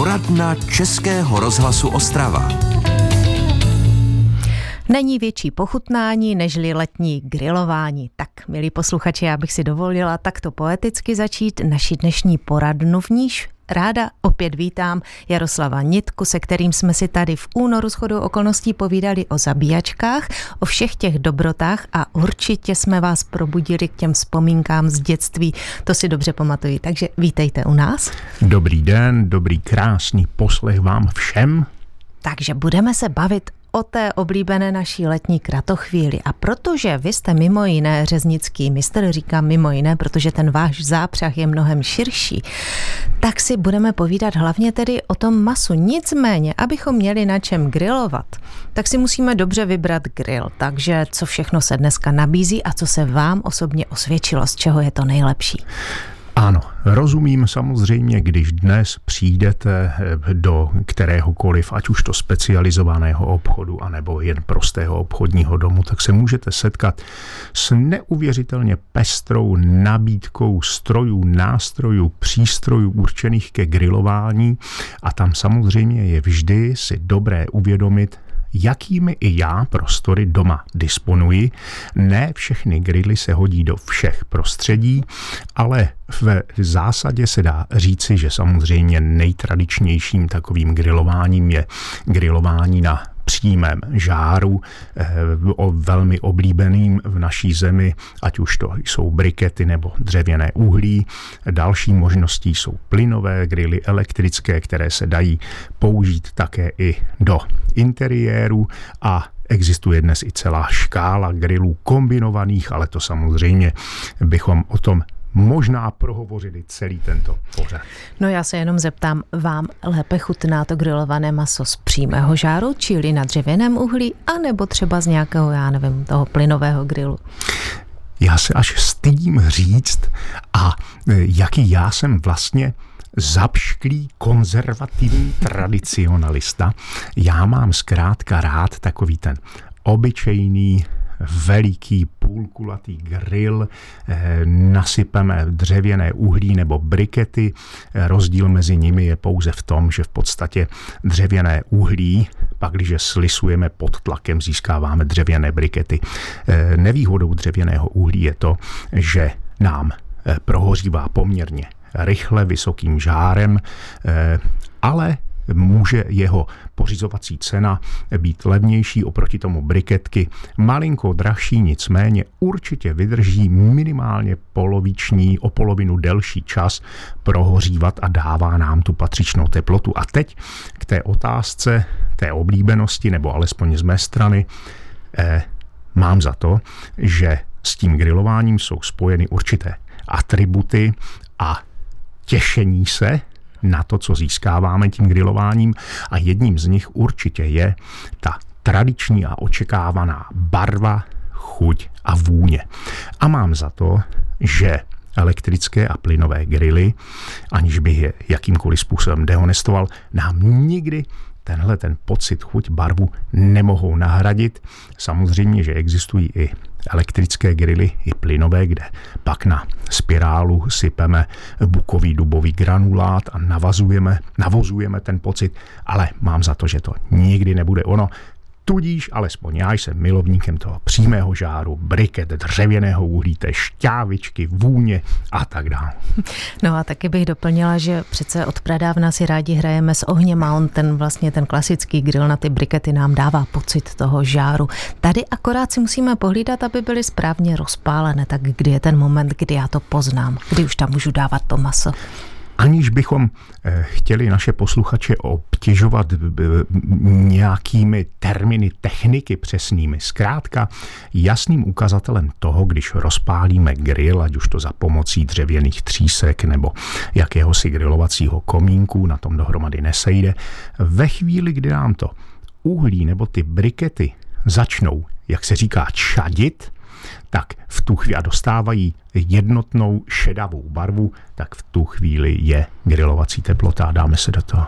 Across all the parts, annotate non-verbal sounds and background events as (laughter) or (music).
Poradna Českého rozhlasu Ostrava. Není větší pochutnání nežli letní grilování. Tak, milí posluchači, já bych si dovolila takto poeticky začít naši dnešní poradnu, v níž ráda opět vítám Jaroslava Nitku, se kterým jsme si tady v únoru shodou okolností povídali o zabíjačkách, o všech těch dobrotách a určitě jsme vás probudili k těm vzpomínkám z dětství. To si dobře pamatuji, takže vítejte u nás. Dobrý den, dobrý krásný poslech vám všem. Takže budeme se bavit o té oblíbené naší letní kratochvíli. A protože vy jste mimo jiné řeznický mistr, říkám mimo jiné, protože ten váš zápřah je mnohem širší, tak si budeme povídat hlavně tedy o tom masu. Nicméně, abychom měli na čem grilovat, tak si musíme dobře vybrat grill. Takže co všechno se dneska nabízí a co se vám osobně osvědčilo, z čeho je to nejlepší? Ano, rozumím samozřejmě, když dnes přijdete eh, do kteréhokoliv, ať už to specializovaného obchodu, anebo jen prostého obchodního domu, tak se můžete setkat s neuvěřitelně pestrou nabídkou strojů, nástrojů, přístrojů určených ke grilování. A tam samozřejmě je vždy si dobré uvědomit, jakými i já prostory doma disponuji. Ne všechny grily se hodí do všech prostředí, ale v zásadě se dá říci, že samozřejmě nejtradičnějším takovým grilováním je grilování na přímém žáru, eh, o velmi oblíbeným v naší zemi, ať už to jsou brikety nebo dřevěné uhlí. Další možností jsou plynové grily elektrické, které se dají použít také i do interiéru a Existuje dnes i celá škála grilů kombinovaných, ale to samozřejmě bychom o tom možná prohovořili celý tento pořad. No já se jenom zeptám, vám lépe chutná to grilované maso z přímého žáru, čili na dřevěném uhlí, anebo třeba z nějakého, já nevím, toho plynového grilu? Já se až stydím říct a e, jaký já jsem vlastně zapšklý konzervativní tradicionalista. Já mám zkrátka rád takový ten obyčejný veliký půlkulatý grill, eh, nasypeme dřevěné uhlí nebo brikety. Rozdíl mezi nimi je pouze v tom, že v podstatě dřevěné uhlí, pak když slisujeme pod tlakem, získáváme dřevěné brikety. Eh, nevýhodou dřevěného uhlí je to, že nám eh, prohořívá poměrně rychle, vysokým žárem, ale může jeho pořizovací cena být levnější oproti tomu briketky, malinko drahší, nicméně určitě vydrží minimálně poloviční, o polovinu delší čas prohořívat a dává nám tu patřičnou teplotu. A teď k té otázce té oblíbenosti, nebo alespoň z mé strany, eh, mám za to, že s tím grilováním jsou spojeny určité atributy a těšení se na to, co získáváme tím grilováním a jedním z nich určitě je ta tradiční a očekávaná barva, chuť a vůně. A mám za to, že elektrické a plynové grily, aniž bych je jakýmkoliv způsobem dehonestoval, nám nikdy tenhle ten pocit, chuť, barvu nemohou nahradit. Samozřejmě, že existují i elektrické grily, i plynové, kde pak na spirálu sypeme bukový dubový granulát a navazujeme, navozujeme ten pocit, ale mám za to, že to nikdy nebude ono. Tudíž alespoň já jsem milovníkem toho přímého žáru, briket, dřevěného uhlí, té šťávičky, vůně a tak dále. No a taky bych doplnila, že přece od pradávna si rádi hrajeme s ohněm a on ten vlastně ten klasický grill na ty brikety nám dává pocit toho žáru. Tady akorát si musíme pohlídat, aby byly správně rozpálené, tak kdy je ten moment, kdy já to poznám, kdy už tam můžu dávat to maso aniž bychom eh, chtěli naše posluchače obtěžovat nějakými terminy techniky přesnými. Zkrátka jasným ukazatelem toho, když rozpálíme grill, ať už to za pomocí dřevěných třísek nebo jakéhosi grilovacího komínku, na tom dohromady nesejde, ve chvíli, kdy nám to uhlí nebo ty brikety začnou, jak se říká, čadit, tak v tu chvíli a dostávají jednotnou šedavou barvu, tak v tu chvíli je grilovací teplota a dáme se do toho.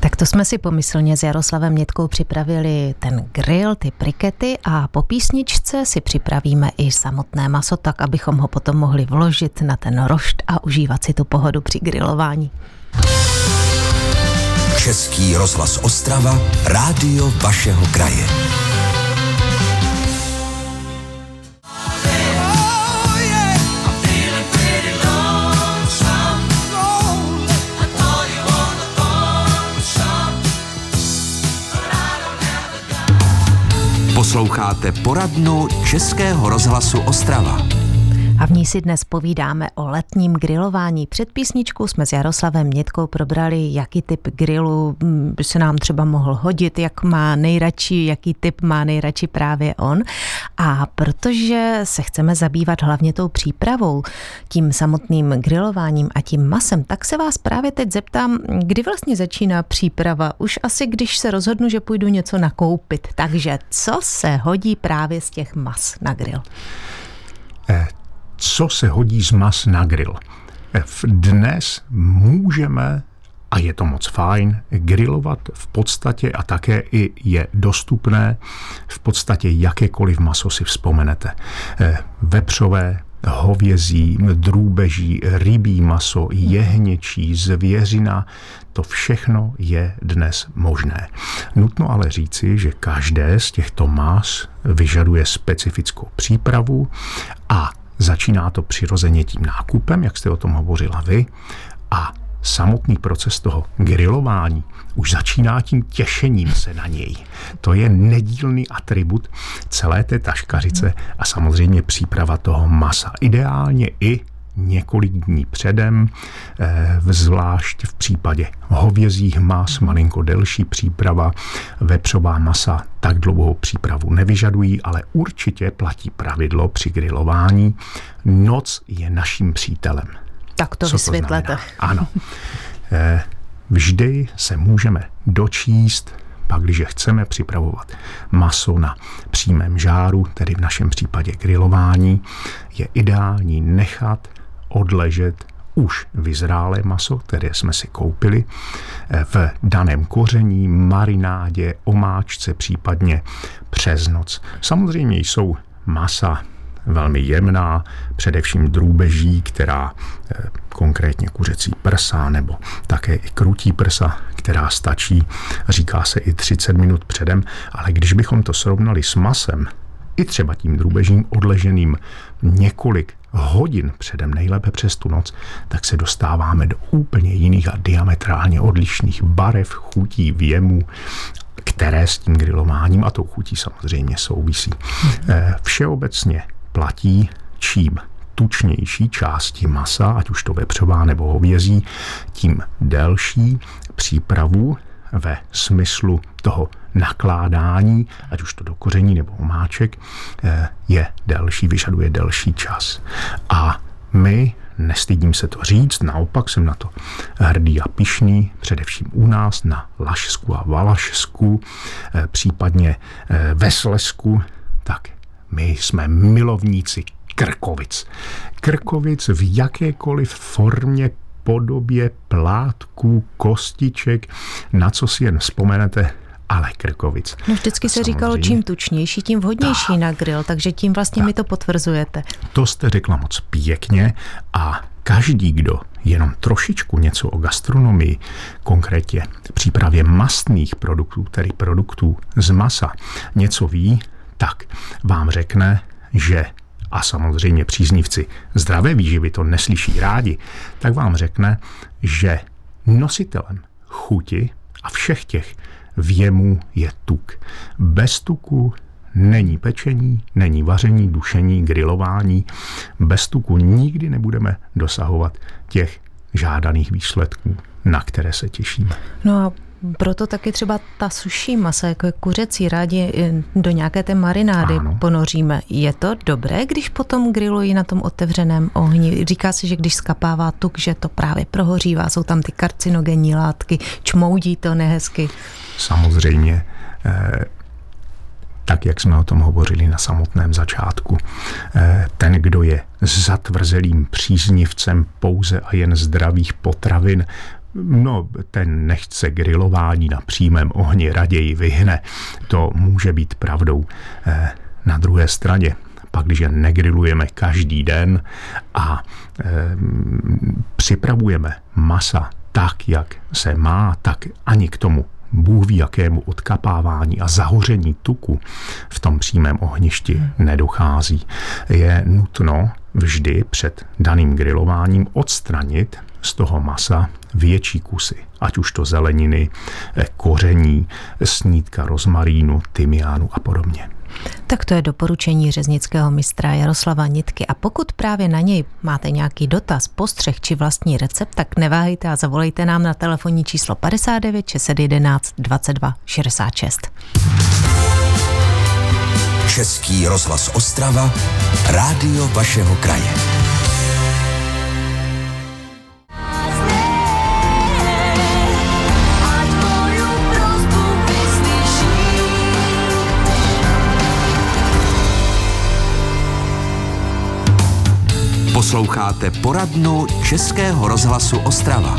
Tak to jsme si pomyslně s Jaroslavem Nětkou připravili ten grill, ty prikety a po písničce si připravíme i samotné maso, tak abychom ho potom mohli vložit na ten rošt a užívat si tu pohodu při grilování. Český rozhlas Ostrava, rádio vašeho kraje. Posloucháte poradnu Českého rozhlasu Ostrava. A v ní si dnes povídáme o letním grilování. Před písničkou jsme s Jaroslavem Nětkou probrali, jaký typ grilu mm, by se nám třeba mohl hodit, jak má nejradši, jaký typ má nejradši právě on. A protože se chceme zabývat hlavně tou přípravou, tím samotným grilováním a tím masem, tak se vás právě teď zeptám, kdy vlastně začíná příprava? Už asi když se rozhodnu, že půjdu něco nakoupit. Takže co se hodí právě z těch mas na grill? Co se hodí z mas na grill. Dnes můžeme a je to moc fajn, grilovat v podstatě a také i je dostupné v podstatě jakékoliv maso si vzpomenete. Eh, vepřové, hovězí, drůbeží, rybí maso, jehněčí, zvěřina, to všechno je dnes možné. Nutno ale říci, že každé z těchto mas vyžaduje specifickou přípravu a Začíná to přirozeně tím nákupem, jak jste o tom hovořila vy, a samotný proces toho grilování už začíná tím těšením se na něj. To je nedílný atribut celé té taškařice a samozřejmě příprava toho masa. Ideálně i několik dní předem, eh, zvlášť v případě hovězích mas, malinko delší příprava, vepřová masa tak dlouhou přípravu nevyžadují, ale určitě platí pravidlo při grilování. Noc je naším přítelem. Tak to Co vysvětlete. To ano. Eh, vždy se můžeme dočíst pak, když chceme připravovat maso na přímém žáru, tedy v našem případě grilování, je ideální nechat odležet už vyzrálé maso, které jsme si koupili, eh, v daném koření, marinádě, omáčce, případně přes noc. Samozřejmě jsou masa velmi jemná, především drůbeží, která eh, konkrétně kuřecí prsa nebo také i krutí prsa, která stačí, říká se i 30 minut předem, ale když bychom to srovnali s masem, i třeba tím drůbežím odleženým několik hodin předem, nejlépe přes tu noc, tak se dostáváme do úplně jiných a diametrálně odlišných barev, chutí, věmů, které s tím grilováním a tou chutí samozřejmě souvisí. Eh, všeobecně platí, čím tučnější části masa, ať už to vepřová nebo hovězí, tím delší přípravu ve smyslu toho nakládání, ať už to do koření nebo omáček, eh, je delší, vyžaduje delší čas. A my nestydím se to říct, naopak jsem na to hrdý a pišný, především u nás na Lašsku a Valašsku, eh, případně eh, ve Slesku, tak my jsme milovníci krkovic. Krkovic v jakékoliv formě podobě plátků, kostiček, na co si jen vzpomenete, ale krkovic. No vždycky se říkalo, čím tučnější, tím vhodnější ta, na grill, takže tím vlastně ta, mi to potvrzujete. To jste řekla moc pěkně a každý, kdo jenom trošičku něco o gastronomii, konkrétně přípravě mastných produktů, tedy produktů z masa, něco ví, tak vám řekne, že a samozřejmě příznivci zdravé výživy to neslyší rádi, tak vám řekne, že nositelem chuti a všech těch věmů je tuk. Bez tuku není pečení, není vaření, dušení, grilování. Bez tuku nikdy nebudeme dosahovat těch žádaných výsledků, na které se těšíme. No a proto taky třeba ta suší masa, jako je kuřecí, rádi do nějaké té marinády ano. ponoříme. Je to dobré, když potom grilují na tom otevřeném ohni? Říká se, že když skapává tuk, že to právě prohořívá, jsou tam ty karcinogenní látky, čmoudí to nehezky. Samozřejmě eh, tak, jak jsme o tom hovořili na samotném začátku. Eh, ten, kdo je zatvrzelým příznivcem pouze a jen zdravých potravin, No, ten nechce grilování na přímém ohni, raději vyhne. To může být pravdou. Eh, na druhé straně, pak když negrilujeme každý den a e, připravujeme masa tak, jak se má, tak ani k tomu Bůh ví, jakému odkapávání a zahoření tuku v tom přímém ohništi nedochází. Je nutno vždy před daným grilováním odstranit z toho masa větší kusy, ať už to zeleniny, koření, snídka rozmarínu, tymiánu a podobně. Tak to je doporučení řeznického mistra Jaroslava Nitky a pokud právě na něj máte nějaký dotaz, postřeh či vlastní recept, tak neváhejte a zavolejte nám na telefonní číslo 59 611 22 66. Český rozhlas Ostrava, rádio vašeho kraje. Posloucháte poradnu Českého rozhlasu Ostrava.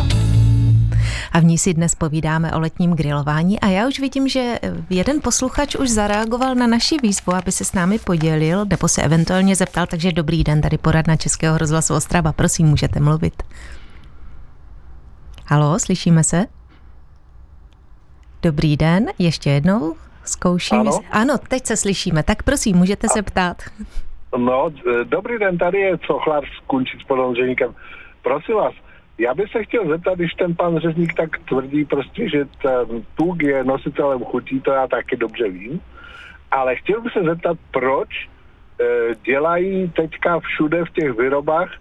A v ní si dnes povídáme o letním grilování a já už vidím, že jeden posluchač už zareagoval na naši výzvu, aby se s námi podělil nebo se eventuálně zeptal, takže dobrý den, tady poradna Českého rozhlasu Ostrava, prosím, můžete mluvit. Halo, slyšíme se? Dobrý den, ještě jednou zkouším. Ano, ano teď se slyšíme, tak prosím, můžete se ptát. No, dobrý den, tady je Cochlar skončit s podolženíkem. Prosím vás, já bych se chtěl zeptat, když ten pan řezník tak tvrdí prostě, že ten tuk je nositelem chutí, to já taky dobře vím, ale chtěl bych se zeptat, proč e, dělají teďka všude v těch výrobách e,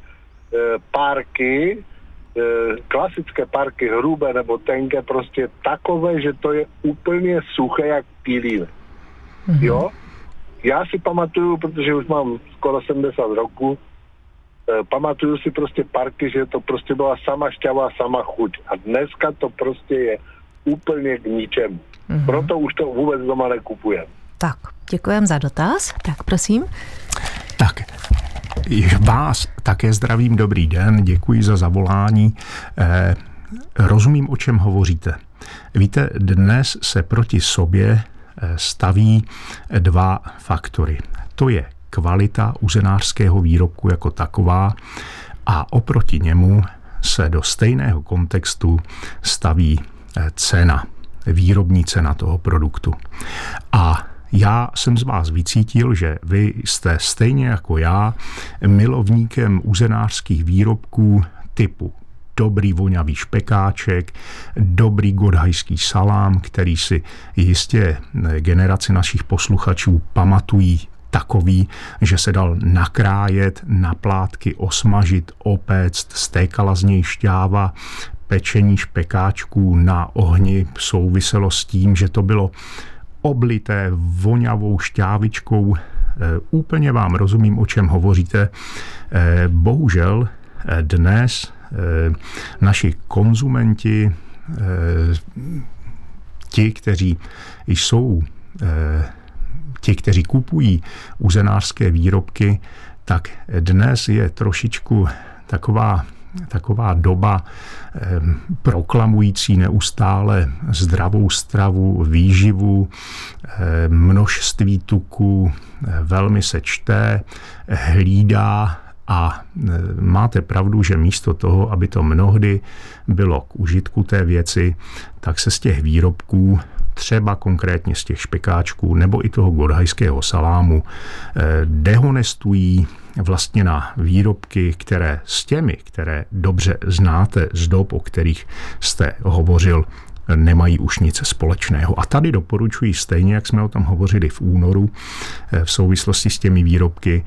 párky, e, klasické parky, hrubé nebo tenké, prostě takové, že to je úplně suché jak pílín. Mm-hmm. Jo? Já si pamatuju, protože už mám skoro 70 roku, e, pamatuju si prostě parky, že to prostě byla sama šťava, sama chuť. A dneska to prostě je úplně k ničemu. Mm-hmm. Proto už to vůbec doma nekupujem. Tak, děkujem za dotaz. Tak, prosím. Tak, vás také zdravím, dobrý den, děkuji za zavolání. Eh, rozumím, o čem hovoříte. Víte, dnes se proti sobě staví dva faktory. To je kvalita uzenářského výrobku jako taková a oproti němu se do stejného kontextu staví eh, cena, výrobní cena toho produktu. A já jsem z vás vycítil, že vy jste stejně jako já milovníkem uzenářských výrobků typu dobrý voňavý špekáček, dobrý godhajský salám, který si jistě generaci našich posluchačů pamatují takový, že se dal nakrájet, na plátky osmažit, opéct, stékala z něj šťáva, pečení špekáčků na ohni souviselo s tím, že to bylo oblité voňavou šťávičkou. E, úplně vám rozumím, o čem hovoříte. E, bohužel e, dnes naši konzumenti, eh, ti, kteří jsou eh, ti, kteří kupují uzenářské výrobky, tak dnes je trošičku taková taková doba eh, proklamující neustále zdravou stravu, výživu, eh, množství tuku, eh, velmi se čte, hlídá a e, máte pravdu, že místo toho, aby to mnohdy bylo k užitku té věci, tak se z těch výrobků, třeba konkrétně z těch špekáčků nebo i toho godhajského salámu, e, dehonestují vlastně na výrobky, které s těmi, které dobře znáte z dob, o kterých jste hovořil, nemají už nic společného. A tady doporučuji stejně, jak jsme o tom hovořili v únoru, e, v souvislosti s těmi výrobky,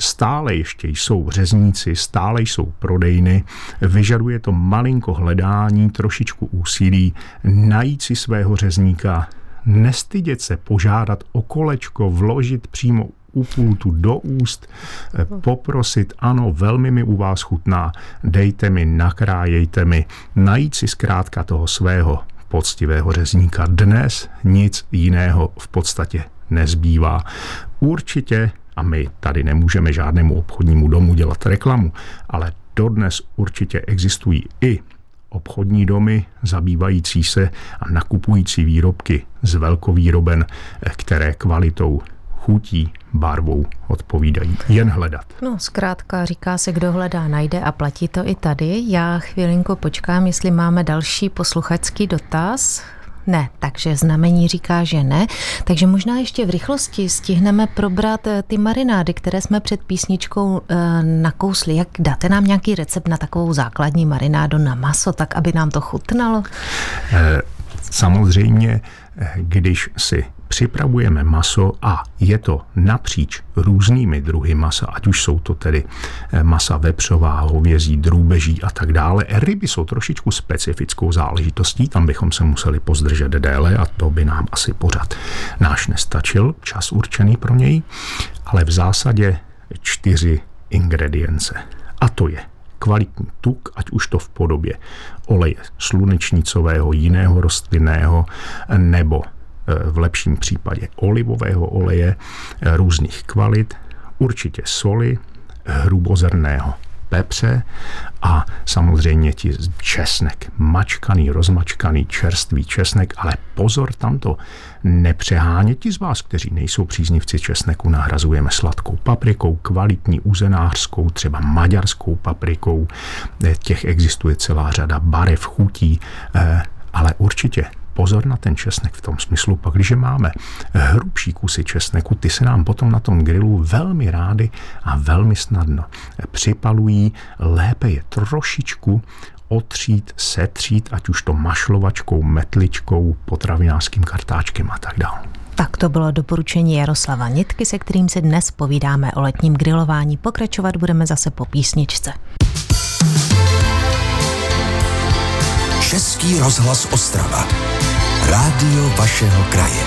stále ještě jsou řezníci, stále jsou prodejny, vyžaduje to malinko hledání, trošičku úsilí, najít si svého řezníka, nestydět se požádat o kolečko, vložit přímo u pultu do úst, poprosit, ano, velmi mi u vás chutná, dejte mi, nakrájejte mi, najít si zkrátka toho svého poctivého řezníka. Dnes nic jiného v podstatě nezbývá. Určitě a my tady nemůžeme žádnému obchodnímu domu dělat reklamu, ale dodnes určitě existují i obchodní domy zabývající se a nakupující výrobky z velkovýroben, které kvalitou chutí, barvou odpovídají. Jen hledat. No, zkrátka říká se, kdo hledá, najde a platí to i tady. Já chvilinku počkám, jestli máme další posluchačský dotaz. Ne, takže znamení říká, že ne. Takže možná ještě v rychlosti stihneme probrat eh, ty marinády, které jsme před písničkou e, nakousli. Jak dáte nám nějaký recept na takovou základní marinádu na maso, tak aby nám to chutnalo? E, samozřejmě, když si připravujeme maso a je to napříč různými druhy masa, ať už jsou to tedy eh, masa vepřová, hovězí, drůbeží a tak dále. Ryby jsou trošičku specifickou záležitostí, tam bychom se museli pozdržet déle a to by nám asi pořád náš nestačil, čas určený pro něj, ale v zásadě čtyři ingredience. A to je kvalitní tuk, ať už to v podobě oleje slunečnicového, jiného rostlinného nebo v lepším případě olivového oleje různých kvalit, určitě soli, hrubozrného pepře a samozřejmě ti česnek, mačkaný, rozmačkaný, čerstvý česnek, ale pozor tam to nepřehánět ti z vás, kteří nejsou příznivci česneku, nahrazujeme sladkou paprikou, kvalitní uzenářskou, třeba maďarskou paprikou, těch existuje celá řada barev, chutí, eh, ale určitě pozor na ten česnek v tom smyslu, pak když máme hrubší kusy česneku, ty se nám potom na tom grilu velmi rády a velmi snadno připalují. Lépe je trošičku otřít, setřít, ať už to mašlovačkou, metličkou, potravinářským kartáčkem a tak dále. Tak to bylo doporučení Jaroslava Nitky, se kterým se dnes povídáme o letním grilování. Pokračovat budeme zase po písničce. Český rozhlas Ostrava. Rádio vašeho kraje.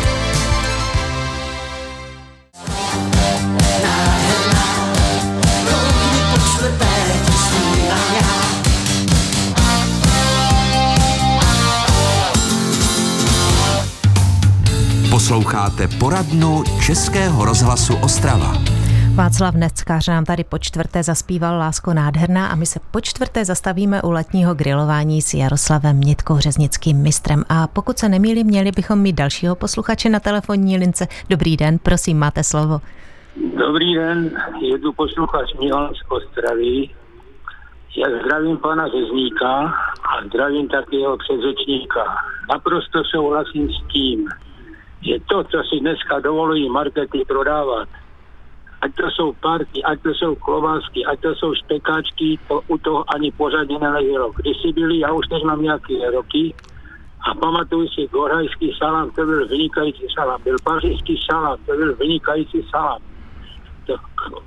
Posloucháte poradnu Českého rozhlasu Ostrava. Václav Neckář nám tady po čtvrté zaspíval Lásko nádherná a my se po čtvrté zastavíme u letního grilování s Jaroslavem Nitkou řeznickým mistrem. A pokud se nemýlím, měli bychom mít dalšího posluchače na telefonní lince. Dobrý den, prosím, máte slovo. Dobrý den, je tu posluchač Milan z Ostravy. Já zdravím pana řezníka a zdravím taky jeho předřečníka. Naprosto souhlasím s tím, že to, co si dneska dovolují markety prodávat, ať to jsou parky, ať to jsou klobásky, ať to jsou špekáčky, to u toho ani pořádně neleželo. Když si byli, já už teď mám nějaké roky, a pamatuju si gorhajský salám, to byl vynikající salám. Byl pařížský salám, to byl vynikající salám. To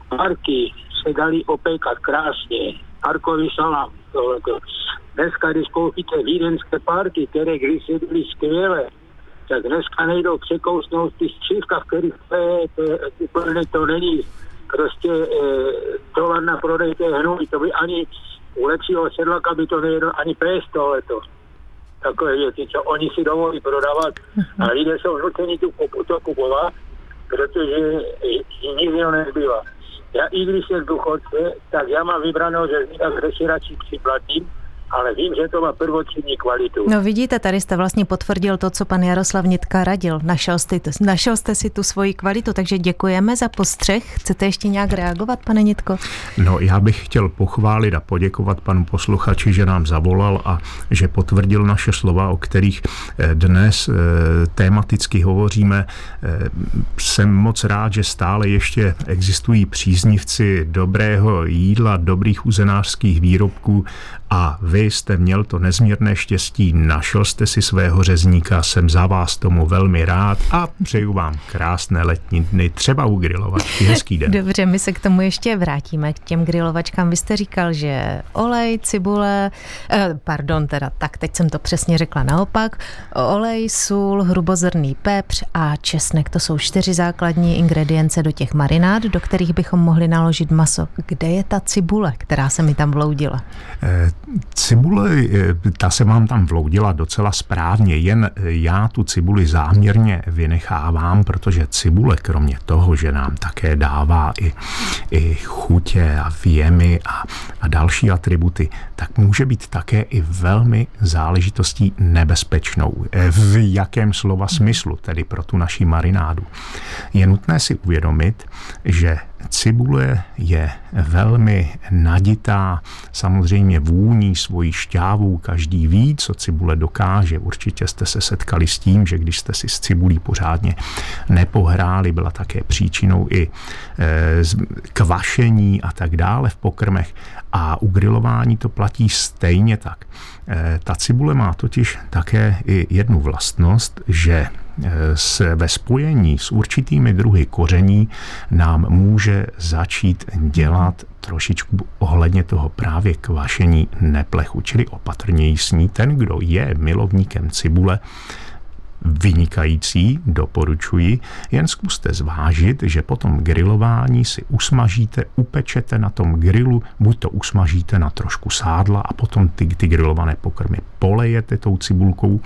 parky se dali opékat krásně. Parkový salám. Tohleto. Dneska, když koupíte vídenské parky, které když byly skvělé, tak dneska nejdou překousnout ty střívka, v kterých to je, to, úplně to není prostě e, tovar na prodej té hnůj, to by ani u lepšího sedlaka by to nejedlo ani pes tohleto. Takové věci, co oni si dovolí prodávat a lidé jsou nuceni tu to kupovat, protože nikdy nezbývá. Já i když jsem důchodce, tak já mám vybranou, že z si radši připlatím, ale vím, že to má prvotřídní kvalitu. No vidíte, tady jste vlastně potvrdil to, co pan Jaroslav Nitka radil. Našel jste, našel jste si tu svoji kvalitu, takže děkujeme za postřeh. Chcete ještě nějak reagovat, pane Nitko? No já bych chtěl pochválit a poděkovat panu posluchači, že nám zavolal a že potvrdil naše slova, o kterých eh, dnes eh, tématicky hovoříme. Eh, jsem moc rád, že stále ještě existují příznivci dobrého jídla, dobrých uzenářských výrobků a vy jste měl to nezměrné štěstí, našel jste si svého řezníka, jsem za vás tomu velmi rád a přeju vám krásné letní dny, třeba u grilovačky. (laughs) Hezký den. Dobře, my se k tomu ještě vrátíme, k těm grilovačkám. Vy jste říkal, že olej, cibule, eh, pardon, teda tak, teď jsem to přesně řekla naopak, olej, sůl, hrubozrný pepř a česnek, to jsou čtyři základní ingredience do těch marinád, do kterých bychom mohli naložit maso. Kde je ta cibule, která se mi tam vloudila? Eh, cibule, ta se vám tam vloudila docela správně, jen já tu cibuli záměrně vynechávám, protože cibule kromě toho, že nám také dává i, i chutě a věmy a, a další atributy, tak může být také i velmi záležitostí nebezpečnou. V jakém slova smyslu, tedy pro tu naši marinádu. Je nutné si uvědomit, že Cibule je velmi naditá, samozřejmě vůní svojí šťávou, každý ví, co cibule dokáže. Určitě jste se setkali s tím, že když jste si s cibulí pořádně nepohráli, byla také příčinou i e, kvašení a tak dále v pokrmech. A u grilování to platí stejně tak. E, ta cibule má totiž také i jednu vlastnost, že s, ve spojení s určitými druhy koření nám může začít dělat trošičku ohledně toho právě kvašení neplechu, čili opatrněji s ní. Ten, kdo je milovníkem cibule, vynikající, doporučuji, jen zkuste zvážit, že po tom grilování si usmažíte, upečete na tom grilu, buď to usmažíte na trošku sádla a potom ty, ty grilované pokrmy polejete tou cibulkou,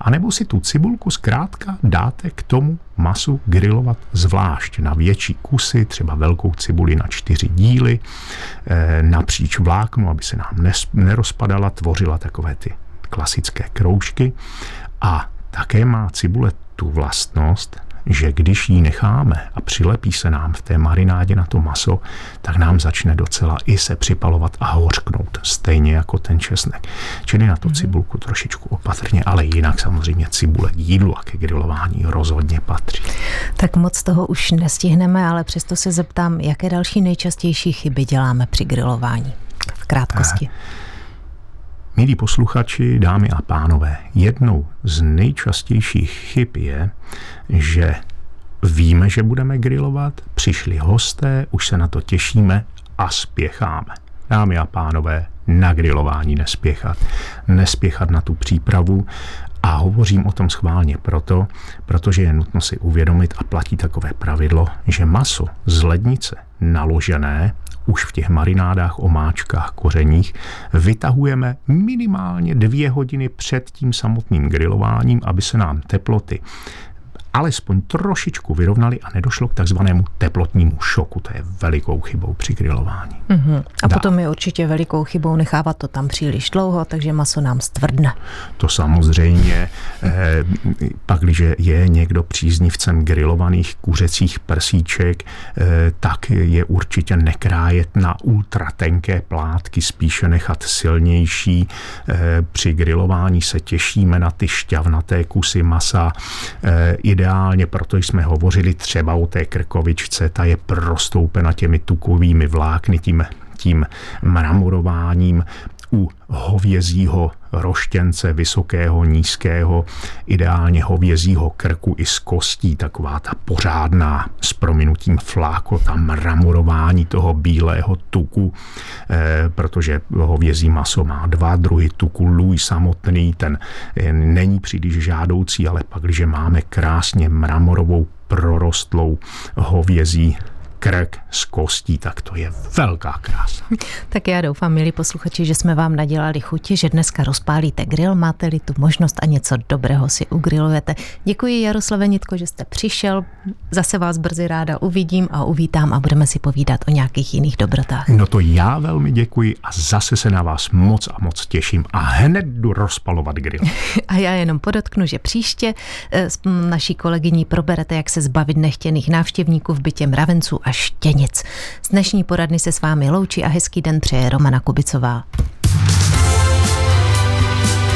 anebo si tu cibulku zkrátka dáte k tomu masu grilovat zvlášť na větší kusy, třeba velkou cibuli na čtyři díly, eh, napříč vláknu, aby se nám nerozpadala, tvořila takové ty klasické kroužky. A také má cibule tu vlastnost, že když ji necháme a přilepí se nám v té marinádě na to maso, tak nám začne docela i se připalovat a hořknout, stejně jako ten česnek. Čili na tu mhm. cibulku trošičku opatrně, ale jinak samozřejmě cibule k jídlu a ke grilování rozhodně patří. Tak moc toho už nestihneme, ale přesto se zeptám, jaké další nejčastější chyby děláme při grilování? V krátkosti. A Milí posluchači, dámy a pánové, jednou z nejčastějších chyb je, že víme, že budeme grilovat, přišli hosté, už se na to těšíme a spěcháme. Dámy a pánové, na grilování nespěchat. Nespěchat na tu přípravu a hovořím o tom schválně proto, protože je nutno si uvědomit a platí takové pravidlo, že maso z lednice naložené už v těch marinádách, omáčkách, kořeních vytahujeme minimálně dvě hodiny před tím samotným grilováním, aby se nám teploty alespoň trošičku vyrovnali a nedošlo k takzvanému teplotnímu šoku. To je velikou chybou při grilování. Mm-hmm. A Dá. potom je určitě velikou chybou nechávat to tam příliš dlouho, takže maso nám stvrdne. To samozřejmě. Eh, pak, když je někdo příznivcem grilovaných kuřecích prsíček, eh, tak je určitě nekrájet na ultratenké plátky, spíše nechat silnější. Eh, při grilování se těšíme na ty šťavnaté kusy masa. Eh, ideálně, proto jsme hovořili třeba o té krkovičce, ta je prostoupena těmi tukovými vlákny, tím, tím mramorováním, u hovězího roštěnce, vysokého, nízkého, ideálně hovězího krku i z kostí, taková ta pořádná s prominutím fláko, tam mramorování toho bílého tuku, eh, protože hovězí maso má dva druhy tuku, lůj samotný, ten eh, není příliš žádoucí, ale pak, když máme krásně mramorovou prorostlou hovězí krk z kostí, tak to je velká krása. Tak já doufám, milí posluchači, že jsme vám nadělali chuti, že dneska rozpálíte grill, máte-li tu možnost a něco dobrého si ugrilujete. Děkuji Jaroslave Nitko, že jste přišel, zase vás brzy ráda uvidím a uvítám a budeme si povídat o nějakých jiných dobrotách. No to já velmi děkuji a zase se na vás moc a moc těším a hned jdu rozpalovat grill. (laughs) a já jenom podotknu, že příště eh, s naší kolegyní proberete, jak se zbavit nechtěných návštěvníků v bytě mravenců štěnic. Z dnešní poradny se s vámi loučí a hezký den přeje Romana Kubicová.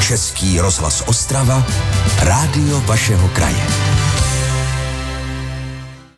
Český rozhlas Ostrava, rádio vašeho kraje.